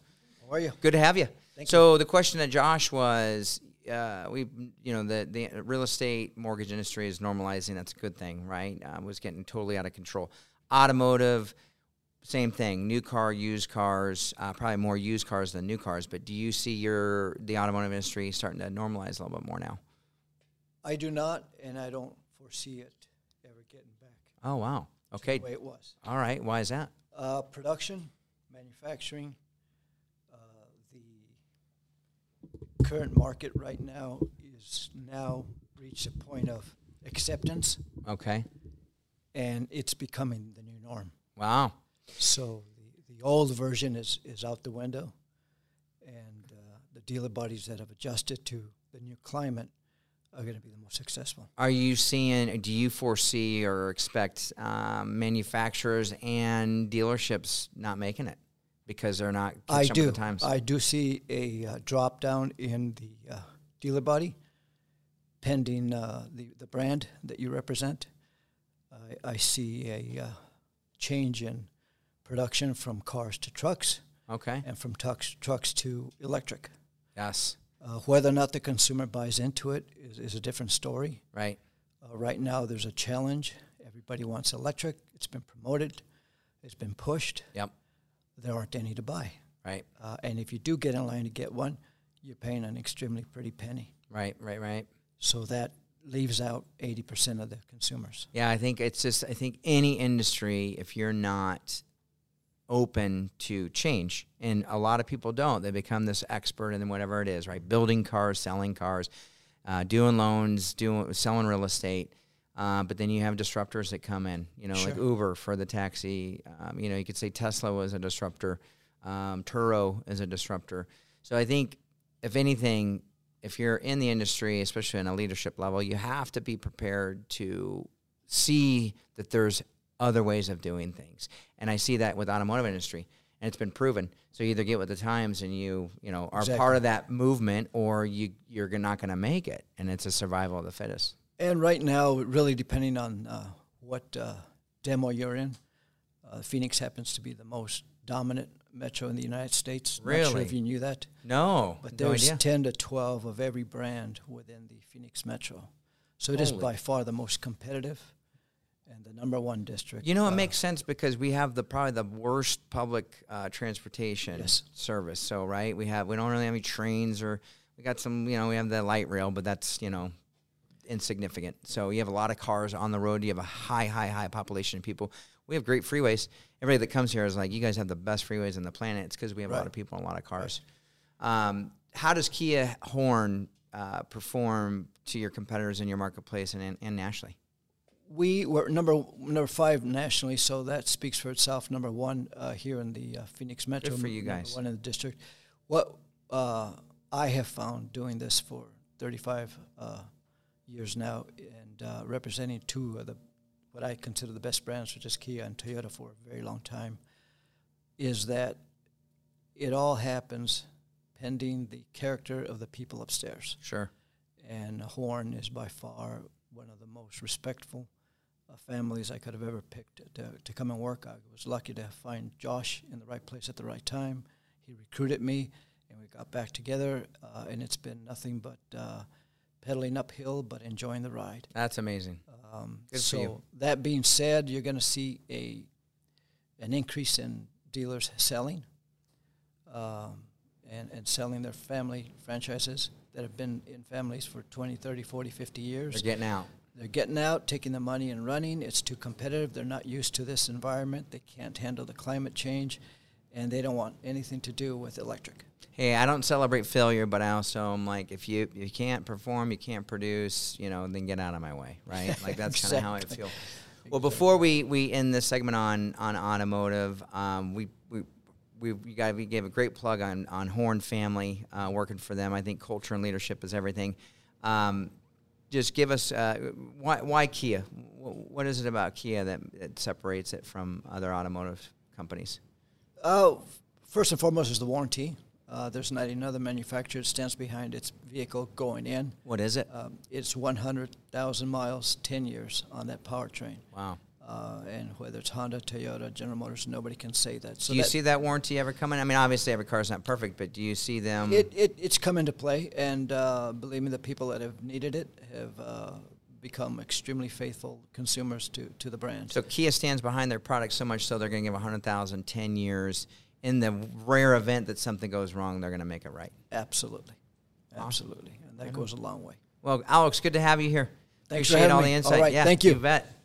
How are you? Good to have you. Thank so the question that Josh was, uh, we, you know, the the real estate mortgage industry is normalizing. That's a good thing, right? Uh, was getting totally out of control. Automotive, same thing. New car, used cars, uh, probably more used cars than new cars. But do you see your the automotive industry starting to normalize a little bit more now? I do not, and I don't foresee it ever getting back Oh wow. Okay. the way it was. All right. Why is that? Uh, production, manufacturing, uh, the current market right now is now reached a point of acceptance, Okay. and it's becoming the new norm. Wow. So the, the old version is, is out the window, and uh, the dealer bodies that have adjusted to the new climate are going to be the most successful. Are you seeing? Do you foresee or expect um, manufacturers and dealerships not making it because they're not I do. the times? I do see a uh, drop down in the uh, dealer body, pending uh, the the brand that you represent. I, I see a uh, change in production from cars to trucks, okay. and from trucks trucks to electric. Yes. Uh, whether or not the consumer buys into it is, is a different story. Right. Uh, right now, there's a challenge. Everybody wants electric. It's been promoted. It's been pushed. Yep. There aren't any to buy. Right. Uh, and if you do get in line to get one, you're paying an extremely pretty penny. Right. Right. Right. So that leaves out 80% of the consumers. Yeah, I think it's just I think any industry if you're not open to change and a lot of people don't. They become this expert in whatever it is right? Building cars selling cars uh, doing loans doing selling real estate uh, but then you have disruptors that come in you know like uber for the taxi um, you know you could say tesla was a disruptor um, turo is a disruptor. So i think if anything if you're in the industry especially in a leadership level you have to be prepared to see that there's other ways of doing things. And I see that with automotive industry, and it's been proven. So you either get with the times and you, you know, are part of that movement, or you you're not going to make it, and it's a survival of the fittest. And right now, really depending on uh, what uh, demo you're in, uh, Phoenix happens to be the most dominant metro in the United States. Not sure Really? if you knew that. No, But no there's idea. 10 to 12 of every brand within the Phoenix metro. So it is Holy. by far the most competitive and the number one district. You know, it uh, makes sense because we have the probably the worst public uh, transportation Yes. service. So right, we have we don't really have any trains or we got some. You know, we have the light rail, but that's you know insignificant. So you have a lot of cars on the road. You have a high, high, high population of people. We have great freeways. Everybody that comes here is like, you guys have the best freeways on the planet. It's because we have a lot of people and a lot of cars. Um, how does Kia Horne uh, perform to your competitors in your marketplace and, and, and nationally? We were number number five nationally, so that speaks for itself. Number one uh, here in the uh, Phoenix metro. for you guys. One in the district. What uh, I have found doing this for 35 uh, years now and uh, representing two of the what I consider the best brands, which is Kia and Toyota, for a very long time, is that it all happens pending the character of the people upstairs Sure. and Horne is by far one of the most respectful families I could have ever picked to, to come and work. I was lucky to find Josh in the right place at the right time. He recruited me, and we got back together, uh, and it's been nothing but uh, pedaling uphill, but enjoying the ride. That's amazing. Um, so that being said, you're going to see a an increase in dealers selling um, and, and selling their family franchises that have been in families for 20, 30, 40, 50 years. They're getting out. They're getting out, taking the money and running. It's too competitive. They're not used to this environment. They can't handle the climate change, and they don't want anything to do with electric. Hey, I don't celebrate failure, but I also am like, if you you can't perform, you can't produce, you know, then get out of my way, right? Like that's kind of how I feel. Well, before we we end this segment on on automotive, um, we we. We, you got, we gave a great plug on, on Horne Family, uh, working for them. I think culture and leadership is everything. Um, just give us uh, why, why Kia? What is it about Kia that, that separates it from other automotive companies? Oh, first and foremost is the warranty. Uh, there's not another manufacturer that stands behind its vehicle going in. What is it? Um, it's 100,000 miles, 10 years on that powertrain. Wow. Uh, and whether it's Honda, Toyota, General Motors, nobody can say that. So do you that, see that warranty ever coming? I mean, obviously every car is not perfect, but do you see them? it, it, it's come into play, and uh, believe me, the people that have needed it have uh, become extremely faithful consumers to, to the brand. so Kia stands behind their product so much so they're going to give 100,000 10 years. In the rare event that something goes wrong, they're going to make it right. Absolutely. Absolutely. And that goes a long way. Well, Alex, good to have you here. Thanks for Appreciate having all me. the insight. right, yeah, thank you. bet.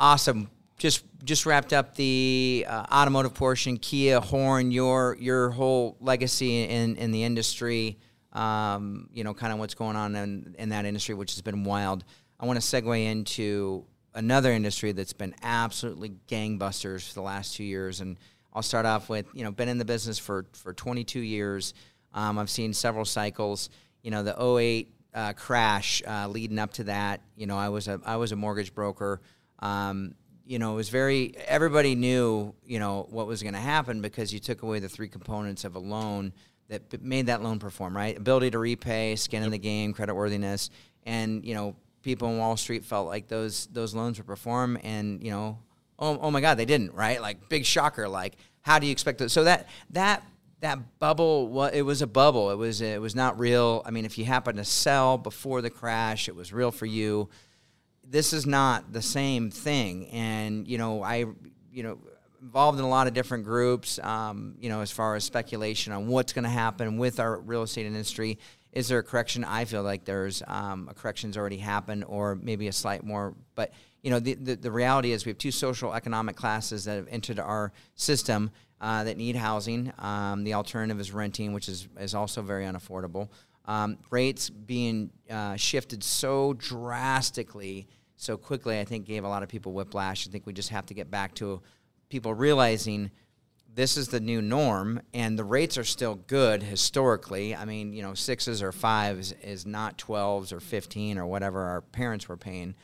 Awesome. Just just wrapped up the uh, automotive portion. Kia, Horne, your your whole legacy in in the industry. Um, you know, kind of what's going on in in that industry, which has been wild. I want to segue into another industry that's been absolutely gangbusters for the last two years, and I'll start off with you know been in the business for for 22 years. Um, I've seen several cycles. You know, the 08 uh, crash uh, leading up to that. You know, I was a I was a mortgage broker. Um, you know, it was very everybody knew you know what was going to happen because you took away the three components of a loan that made that loan perform. Right, ability to repay, skin in the game, credit worthiness, and you know people in Wall Street felt like those those loans would perform, and you know, oh, oh my God, they didn't. Right, like big shocker. Like, how do you expect it? So that that that bubble wa it was a bubble it was it was not real i mean if you happened to sell before the crash it was real for you this is not the same thing and you know i you know involved in a lot of different groups um, you know as far as speculation on what's going to happen with our real estate industry is there a correction i feel like there's um, a correction's already happened or maybe a slight more but you know the, the, the reality is we have two social economic classes that have entered our system uh, that need housing. Um, the alternative is renting, which is, is also very unaffordable. Um, rates being uh, shifted so drastically, so quickly, I think gave a lot of people whiplash. I think we just have to get back to people realizing this is the new norm, and the rates are still good historically. I mean, you know, sixes or fives is not 12s or 15 or whatever our parents were paying.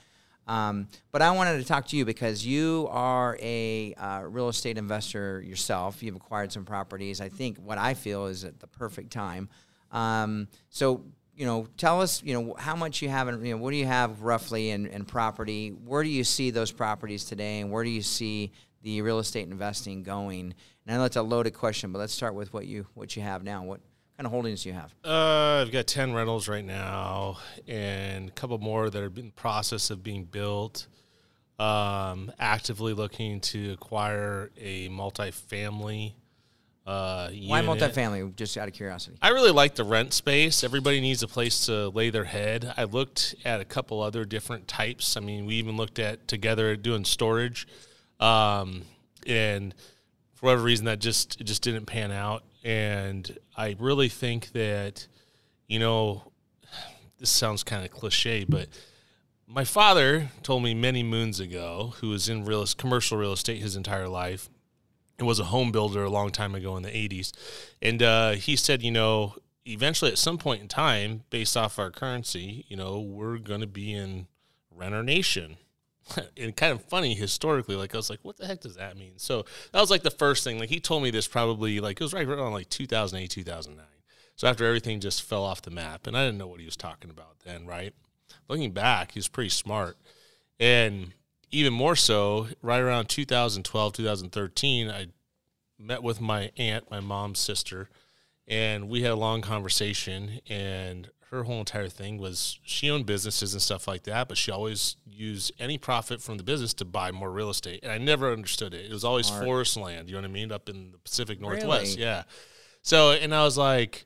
Um, but I wanted to talk to you because you are a uh, real estate investor yourself. You've acquired some properties. I think what I feel is at the perfect time. Um, so, you know, tell us, you know, how much you have, in, you know, what do you have roughly in, in property? Where do you see those properties today, and where do you see the real estate investing going? And I know it's a loaded question, but let's start with what you what you have now. What kind of holdings do you have? Uh, I've got 10 rentals right now and a couple more that are in the process of being built. Um, actively looking to acquire a multifamily uh, Why unit. multifamily? Just out of curiosity. I really like the rent space. Everybody needs a place to lay their head. I looked at a couple other different types. I mean, we even looked at together doing storage, um, and for whatever reason, that just it just didn't pan out. And I really think that, you know, this sounds kind of cliche, but my father told me many moons ago, who was in real commercial real estate his entire life, and was a home builder a long time ago in the 80s. And uh, he said, you know, eventually at some point in time, based off our currency, you know, we're going to be in renter nation. and kind of funny historically, like I was like, what the heck does that mean? So that was like the first thing. Like he told me this probably like it was right around like 2008, 2009. So after everything just fell off the map, and I didn't know what he was talking about then, right? Looking back, he was pretty smart. And even more so, right around 2012, 2013, I met with my aunt, my mom's sister, and we had a long conversation. And her whole entire thing was she owned businesses and stuff like that, but she always used any profit from the business to buy more real estate. And I never understood it. It was always forest land, you know what I mean, up in the Pacific Northwest. Really? Yeah. So, and I was like,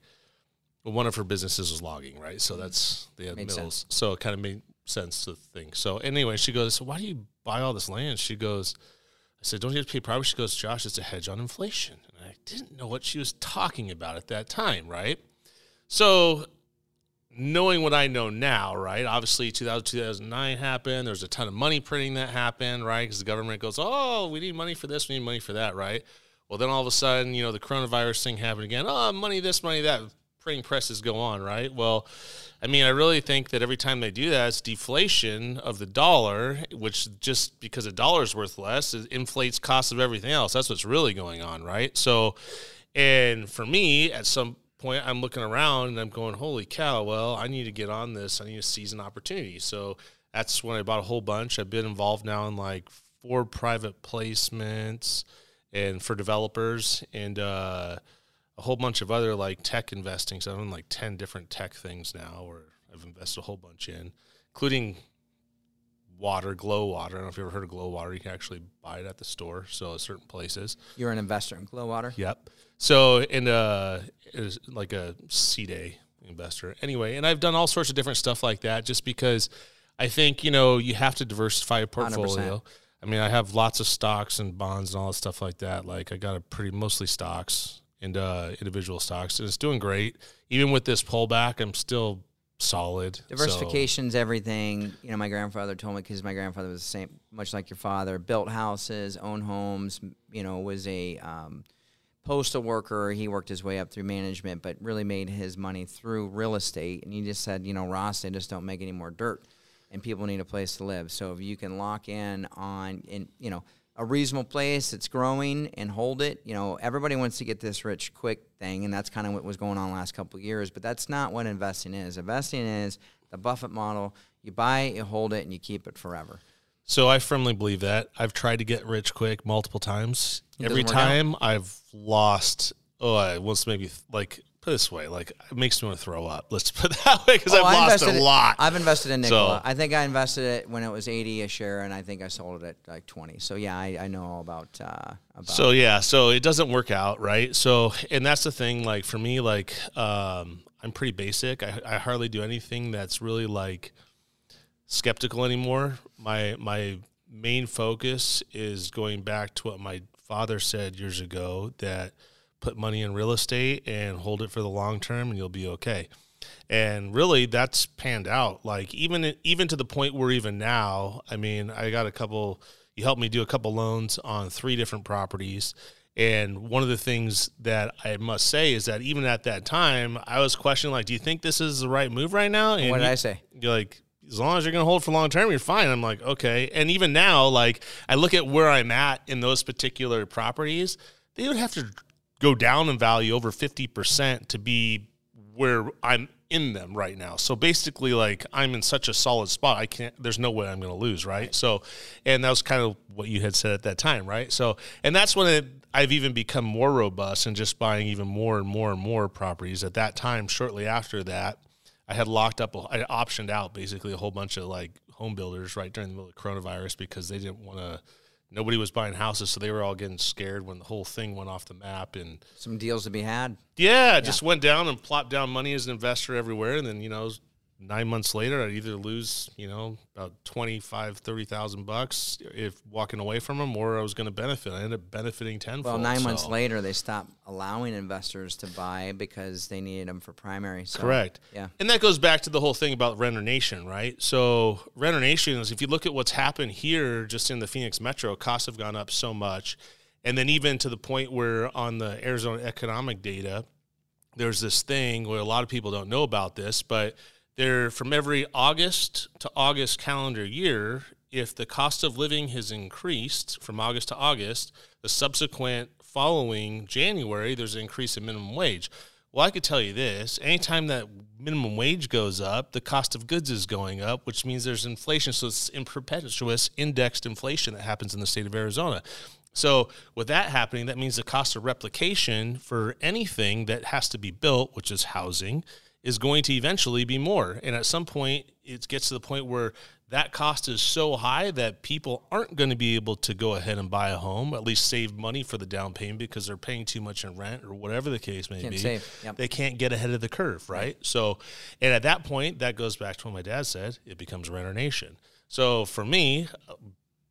well, one of her businesses was logging, right? So mm. that's they had Made mills. So it kind of made sense to think. So anyway, she goes, so why do you buy all this land? She goes, I said, don't you have to pay property? She goes, Josh, it's a hedge on inflation. And I didn't know what she was talking about at that time, right? So knowing what I know now, right? Obviously, 2000, 2009 happened. There's a ton of money printing that happened, right? Because the government goes, oh, we need money for this, we need money for that, right? Well, then all of a sudden, you know, the coronavirus thing happened again. Oh, money this, money that. Printing presses go on, right? Well, I mean, I really think that every time they do that, it's deflation of the dollar, which just because a dollar is worth less, it inflates costs of everything else. That's what's really going on, right? So, and for me, at some point, I'm looking around and I'm going, holy cow, well, I need to get on this. I need to seize an opportunity. So that's when I bought a whole bunch. I've been involved now in like four private placements and for developers and uh, a whole bunch of other like tech investing. So I'm in like 10 different tech things now where I've invested a whole bunch in, including water, glow water. I don't know if you ever heard of glow water. You can actually buy it at the store. So at certain places. You're an investor in glow water. Yep. So in uh is like a C day investor. Anyway, and I've done all sorts of different stuff like that just because I think, you know, you have to diversify a portfolio. 100%. I mean, I have lots of stocks and bonds and all that stuff like that. Like I got a pretty mostly stocks and uh individual stocks and it's doing great. Even with this pullback, I'm still solid. So- Diversification's everything. You know, my grandfather told me because my grandfather was the same, much like your father, built houses, owned homes. You know, was a um, postal worker. He worked his way up through management, but really made his money through real estate. And he just said, you know, Ross, they just don't make any more dirt, and people need a place to live. So if you can lock in on, and you know. A reasonable place that's growing and hold it. You know, everybody wants to get this rich quick thing, and that's kind of what was going on last couple of years. But that's not what investing is. Investing is the Buffett model. You buy it, you hold it, and you keep it forever. So I firmly believe that. I've tried to get rich quick multiple times. Every doesn't out? time I've lost, oh, I once maybe like put it this way, like it makes me want to throw up. Let's put it that way because Oh, I've I lost a lot. I've invested in Nikola. So- I think I invested it when it was eighty a share, and I think I sold it at like twenty. So yeah, I, I know all about uh, about. So yeah, so it doesn't work out, right? So and that's the thing. Like for me, like um, I'm pretty basic. I, I hardly do anything that's really like skeptical anymore. My my main focus is going back to what my father said years ago that put money in real estate and hold it for the long term and you'll be okay. And really that's panned out. Like even even to the point where even now, I mean, I got a couple you helped me do a couple loans on three different properties. And one of the things that I must say is that even at that time, I was questioning, like, do you think this is the right move right now? And what did you- I say? you're like as long as you're going to hold for long term you're fine i'm like okay and even now like i look at where i'm at in those particular properties they would have to go down in value over 50% to be where i'm in them right now so basically like i'm in such a solid spot i can't there's no way i'm going to lose right so and that was kind of what you had said at that time right so and that's when it I've even become more robust and just buying even more and more and more properties. At that time, shortly after that, I had locked up, I optioned out basically a whole bunch of like home builders right during the middle of coronavirus because they didn't want to. Nobody was buying houses, so they were all getting scared when the whole thing went off the map. And Some deals to be had. yeah, just went down and plopped down money as an investor everywhere. And then, you know, nine months later, I'd either lose, you know, about 25, 30,000 bucks if walking away from them, or I was going to benefit. I ended up benefiting tenfold. Well, nine months later, they stopped allowing investors to buy because they needed them for primary. So, Correct. Yeah. And that goes back to the whole thing about Renter Nation, right? So Renter Nation is if you look at what's happened here just in the Phoenix Metro, costs have gone up so much. And then even to the point where on the Arizona economic data, there's this thing where a lot of people don't know about this, but there from every August to August calendar year, if the cost of living has increased from August to August, the subsequent following January, there's an increase in minimum wage. Well, I could tell you this anytime that minimum wage goes up, the cost of goods is going up, which means there's inflation. So it's in perpetuous indexed inflation that happens in the state of Arizona. So, with that happening, that means the cost of replication for anything that has to be built, which is housing, is going to eventually be more. And at some point, it gets to the point where that cost is so high that people aren't going to be able to go ahead and buy a home, at least save money for the down payment because they're paying too much in rent or whatever the case may Can't be. save, yep. They can't get ahead of the curve, right? So, and at that point, that goes back to what my dad said it becomes renter nation. So, for me,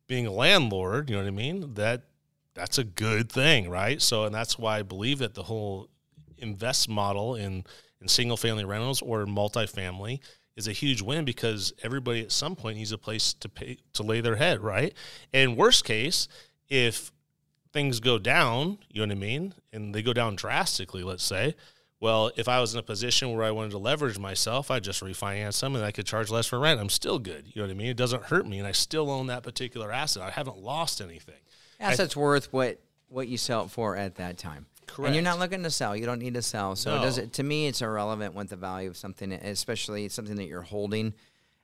being a landlord, you know what I mean? That that's a good thing, right? So, and that's why I believe that the whole invest model in in single family rentals or multifamily is a huge win because everybody at some point needs a place to pay to lay their head, right? And worst case, if things go down, you know what I mean, and they go down drastically, let's say, Well, if I was in a position where I wanted to leverage myself, I'd just refinance them and I could charge less for rent. I'm still good. You know what I mean? It doesn't hurt me, and I still own that particular asset. I haven't lost anything. Asset's worth what what you sell it for at that time. And you're not looking to sell. You don't need to sell. So it does it to me it's irrelevant what the value of something especially something that you're holding.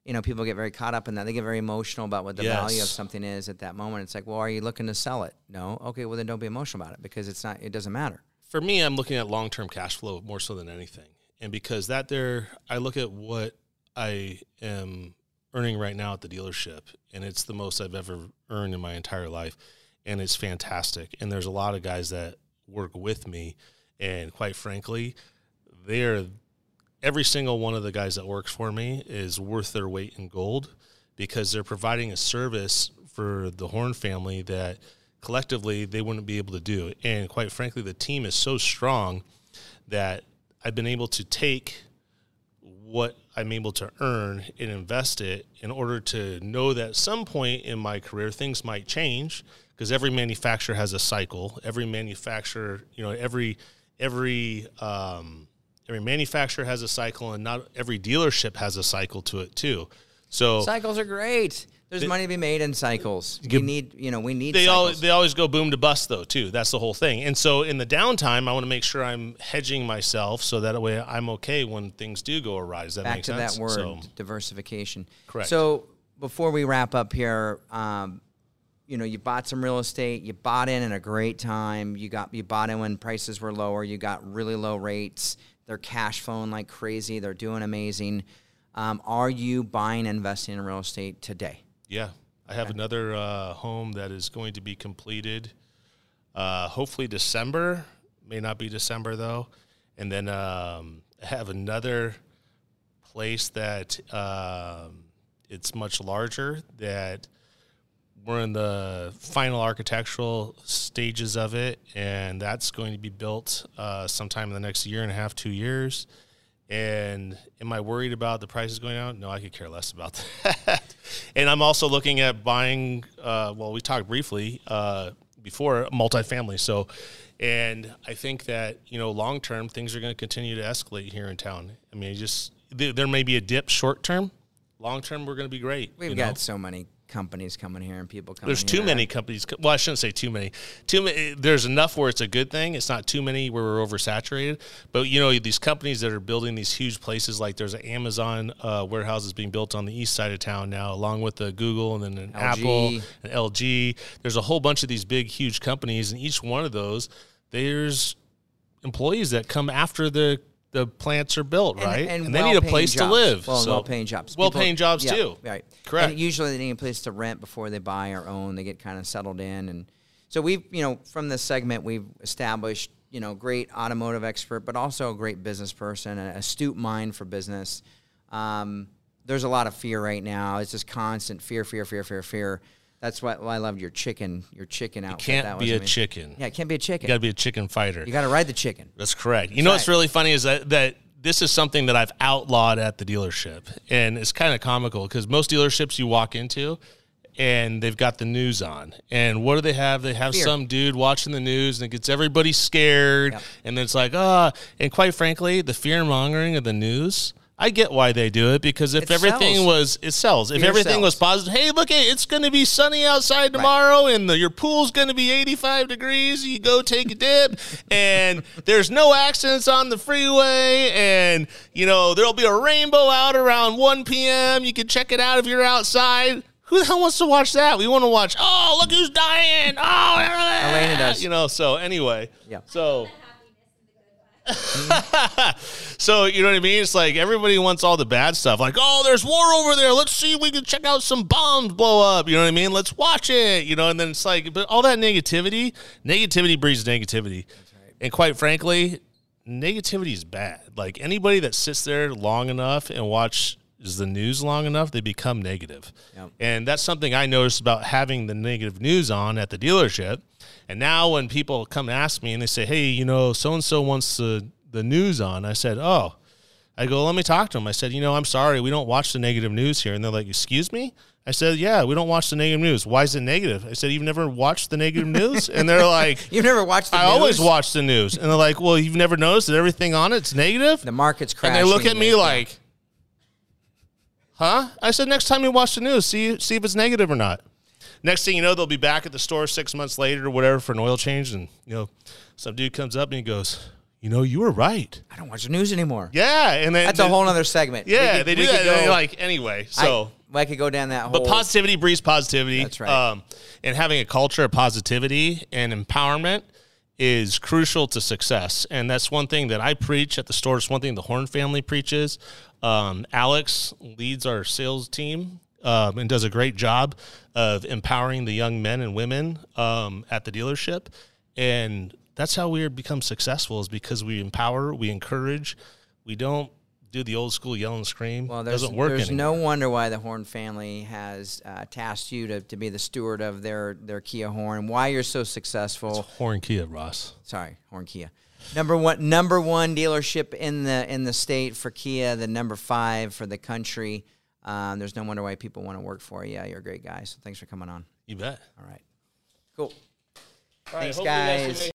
You know, people get very caught up in that. They get very emotional about what the value of something is at that moment. It's like, well, are you looking to sell it? No. Okay, well then don't be emotional about it because it's not it doesn't matter. for me, I'm looking at long term cash flow more so than anything. And because that there, I look at what I am earning right now at the dealership, and it's the most I've ever earned in my entire life. And it's fantastic. And there's a lot of guys that work with me. And quite frankly, they're every single one of the guys that works for me is worth their weight in gold because they're providing a service for the Horne family that collectively they wouldn't be able to do. And quite frankly, the team is so strong that I've been able to take what I'm able to earn and invest it in order to know that at some point in my career things might change because every manufacturer has a cycle. Every manufacturer, you know, every every um, every manufacturer has a cycle, and not every dealership has a cycle to it too. So Cycles are great. There's money to be made in cycles. We need, you know, we need they always they always go boom to bust though too. That's the whole thing. And so in the downtime, I want to make sure I'm hedging myself so that way I'm okay when things do go awry. Does that back to sense? that word So, diversification Correct. so before we wrap up here um, you know you bought some real estate you bought in at a great time you got you bought in when prices were lower you got really low rates they're cash flowing like crazy they're doing amazing um, are you buying investing in real estate today yeah, I have another uh, home that is going to be completed. Uh, hopefully December. May not be December though. And then um, I have another place that um, it's much larger that we're in the final architectural stages of it, and that's going to be built uh, sometime in the next year and a half, two years. And am I worried about the prices going out? No, I could care less about that. and I'm also looking at buying. Uh, well, we talked briefly uh, before multifamily. So, and I think that you know, long term, things are going to continue to escalate here in town. I mean, just there, there may be a dip short term. Long term, we're going to be great. we've got know? so many companies coming here and people coming There's too here. many companies. Well, I shouldn't say too many. Too many. There's enough where it's a good thing. It's not too many where we're oversaturated. But you know, these companies that are building these huge places, like there's an Amazon uh, warehouses being built on the east side of town now, along with the Google and then an LG. Apple and LG. There's a whole bunch of these big, huge companies, and each one of those, there's employees that come after the the plants are built, And- right? And, they need a place to live. Well, So- well-paying jobs. Well-paying jobs yeah, too. Right. Correct. And usually they need a place to rent before they buy or own. They get kind of settled in, and so we've, you know, from this segment we've established, you know, great automotive expert, but also a great business person, an astute mind for business. Um, there's a lot of fear right now. It's just constant fear, fear, fear, fear, fear. That's why, why I loved your chicken, your chicken outfit. You can't be a amazing. chicken. Yeah, it can't be a chicken. You got to be a chicken fighter. You got to ride the chicken. That's correct. You know what's really funny is that that this is something that I've outlawed at the dealership, and it's kind of comical because most dealerships you walk into. And they've got the news on. And what do they have? They have Fear. some dude watching the news and it gets everybody scared. Yep. And then it's like, ah. And quite frankly, the fear mongering of the news, I get why they do it because if It everything sells. was, it sells. If Fear everything was positive, hey, look, it, it's going to be sunny outside tomorrow and the, your pool's going to be 85 degrees. You go take a dip and there's no accidents on the freeway and, you know, there'll be a rainbow out around 1 p.m. You can check it out if you're outside. Who the hell wants to watch that? We want to watch, oh, look who's dying. Oh, Elena does. You know, so anyway. Yeah. So. so you know what I mean? It's like everybody wants all the bad stuff. Like, oh, there's war over there. Let's see if we can check out some bombs blow up. You know what I mean? Let's watch it. You know, and then it's like, but all that negativity, negativity breeds negativity. And quite frankly, negativity is bad. Like anybody that sits there long enough and watch is the news long enough, they become negative. Yep. And that's something I noticed about having the negative news on at the dealership. And now when people come and ask me and they say, "Hey, you know, so and so wants the the news on," I said, "Oh." I go, let me talk to them. I said, you know, I'm sorry, we don't watch the negative news here. And they're like, excuse me? I said, "Yeah, we don't watch the negative news. Why is it negative?" I said, "You've never watched the negative news?" And they're like, You've never watched the "I news? always watch the news." And they're like, "Well, you've never noticed that everything on it's negative?" The market's and crashing. they look at me Yeah. like, "Huh?" I said, "Next time you watch the news, see see if it's negative or not." Next thing you know, they'll be back at the store six months later or whatever for an oil change, and you know, some dude comes up and he goes, "You know, you were right." I don't watch the news anymore. Yeah, and then That's a whole other segment. Yeah, could- they do that. go- like anyway, so. I, I could go down that. But positivity breeds positivity. That's right. Um, and having a culture of positivity and empowerment is crucial to success. And that's one thing that I preach at the store. It's one thing the Horne family preaches. Um, Alex leads our sales team um, and does a great job of empowering the young men and women um, at the dealership. And that's how we become successful is because we empower, we encourage, we don't do the old school yell and scream. Well, there's, doesn't work there's anymore. no wonder why the Horne family has uh, tasked you to, to be the steward of their, their Kia Horne. Why you're so successful. Horne Kia, Ross. Sorry, Horne Kia. Number one, number one dealership in the in the state for Kia. The number five for the country. Um, there's no wonder why people want to work for you. Yeah, you're a great guy. So thanks for coming on. You bet. All right, cool. All right, Thanks, guys. what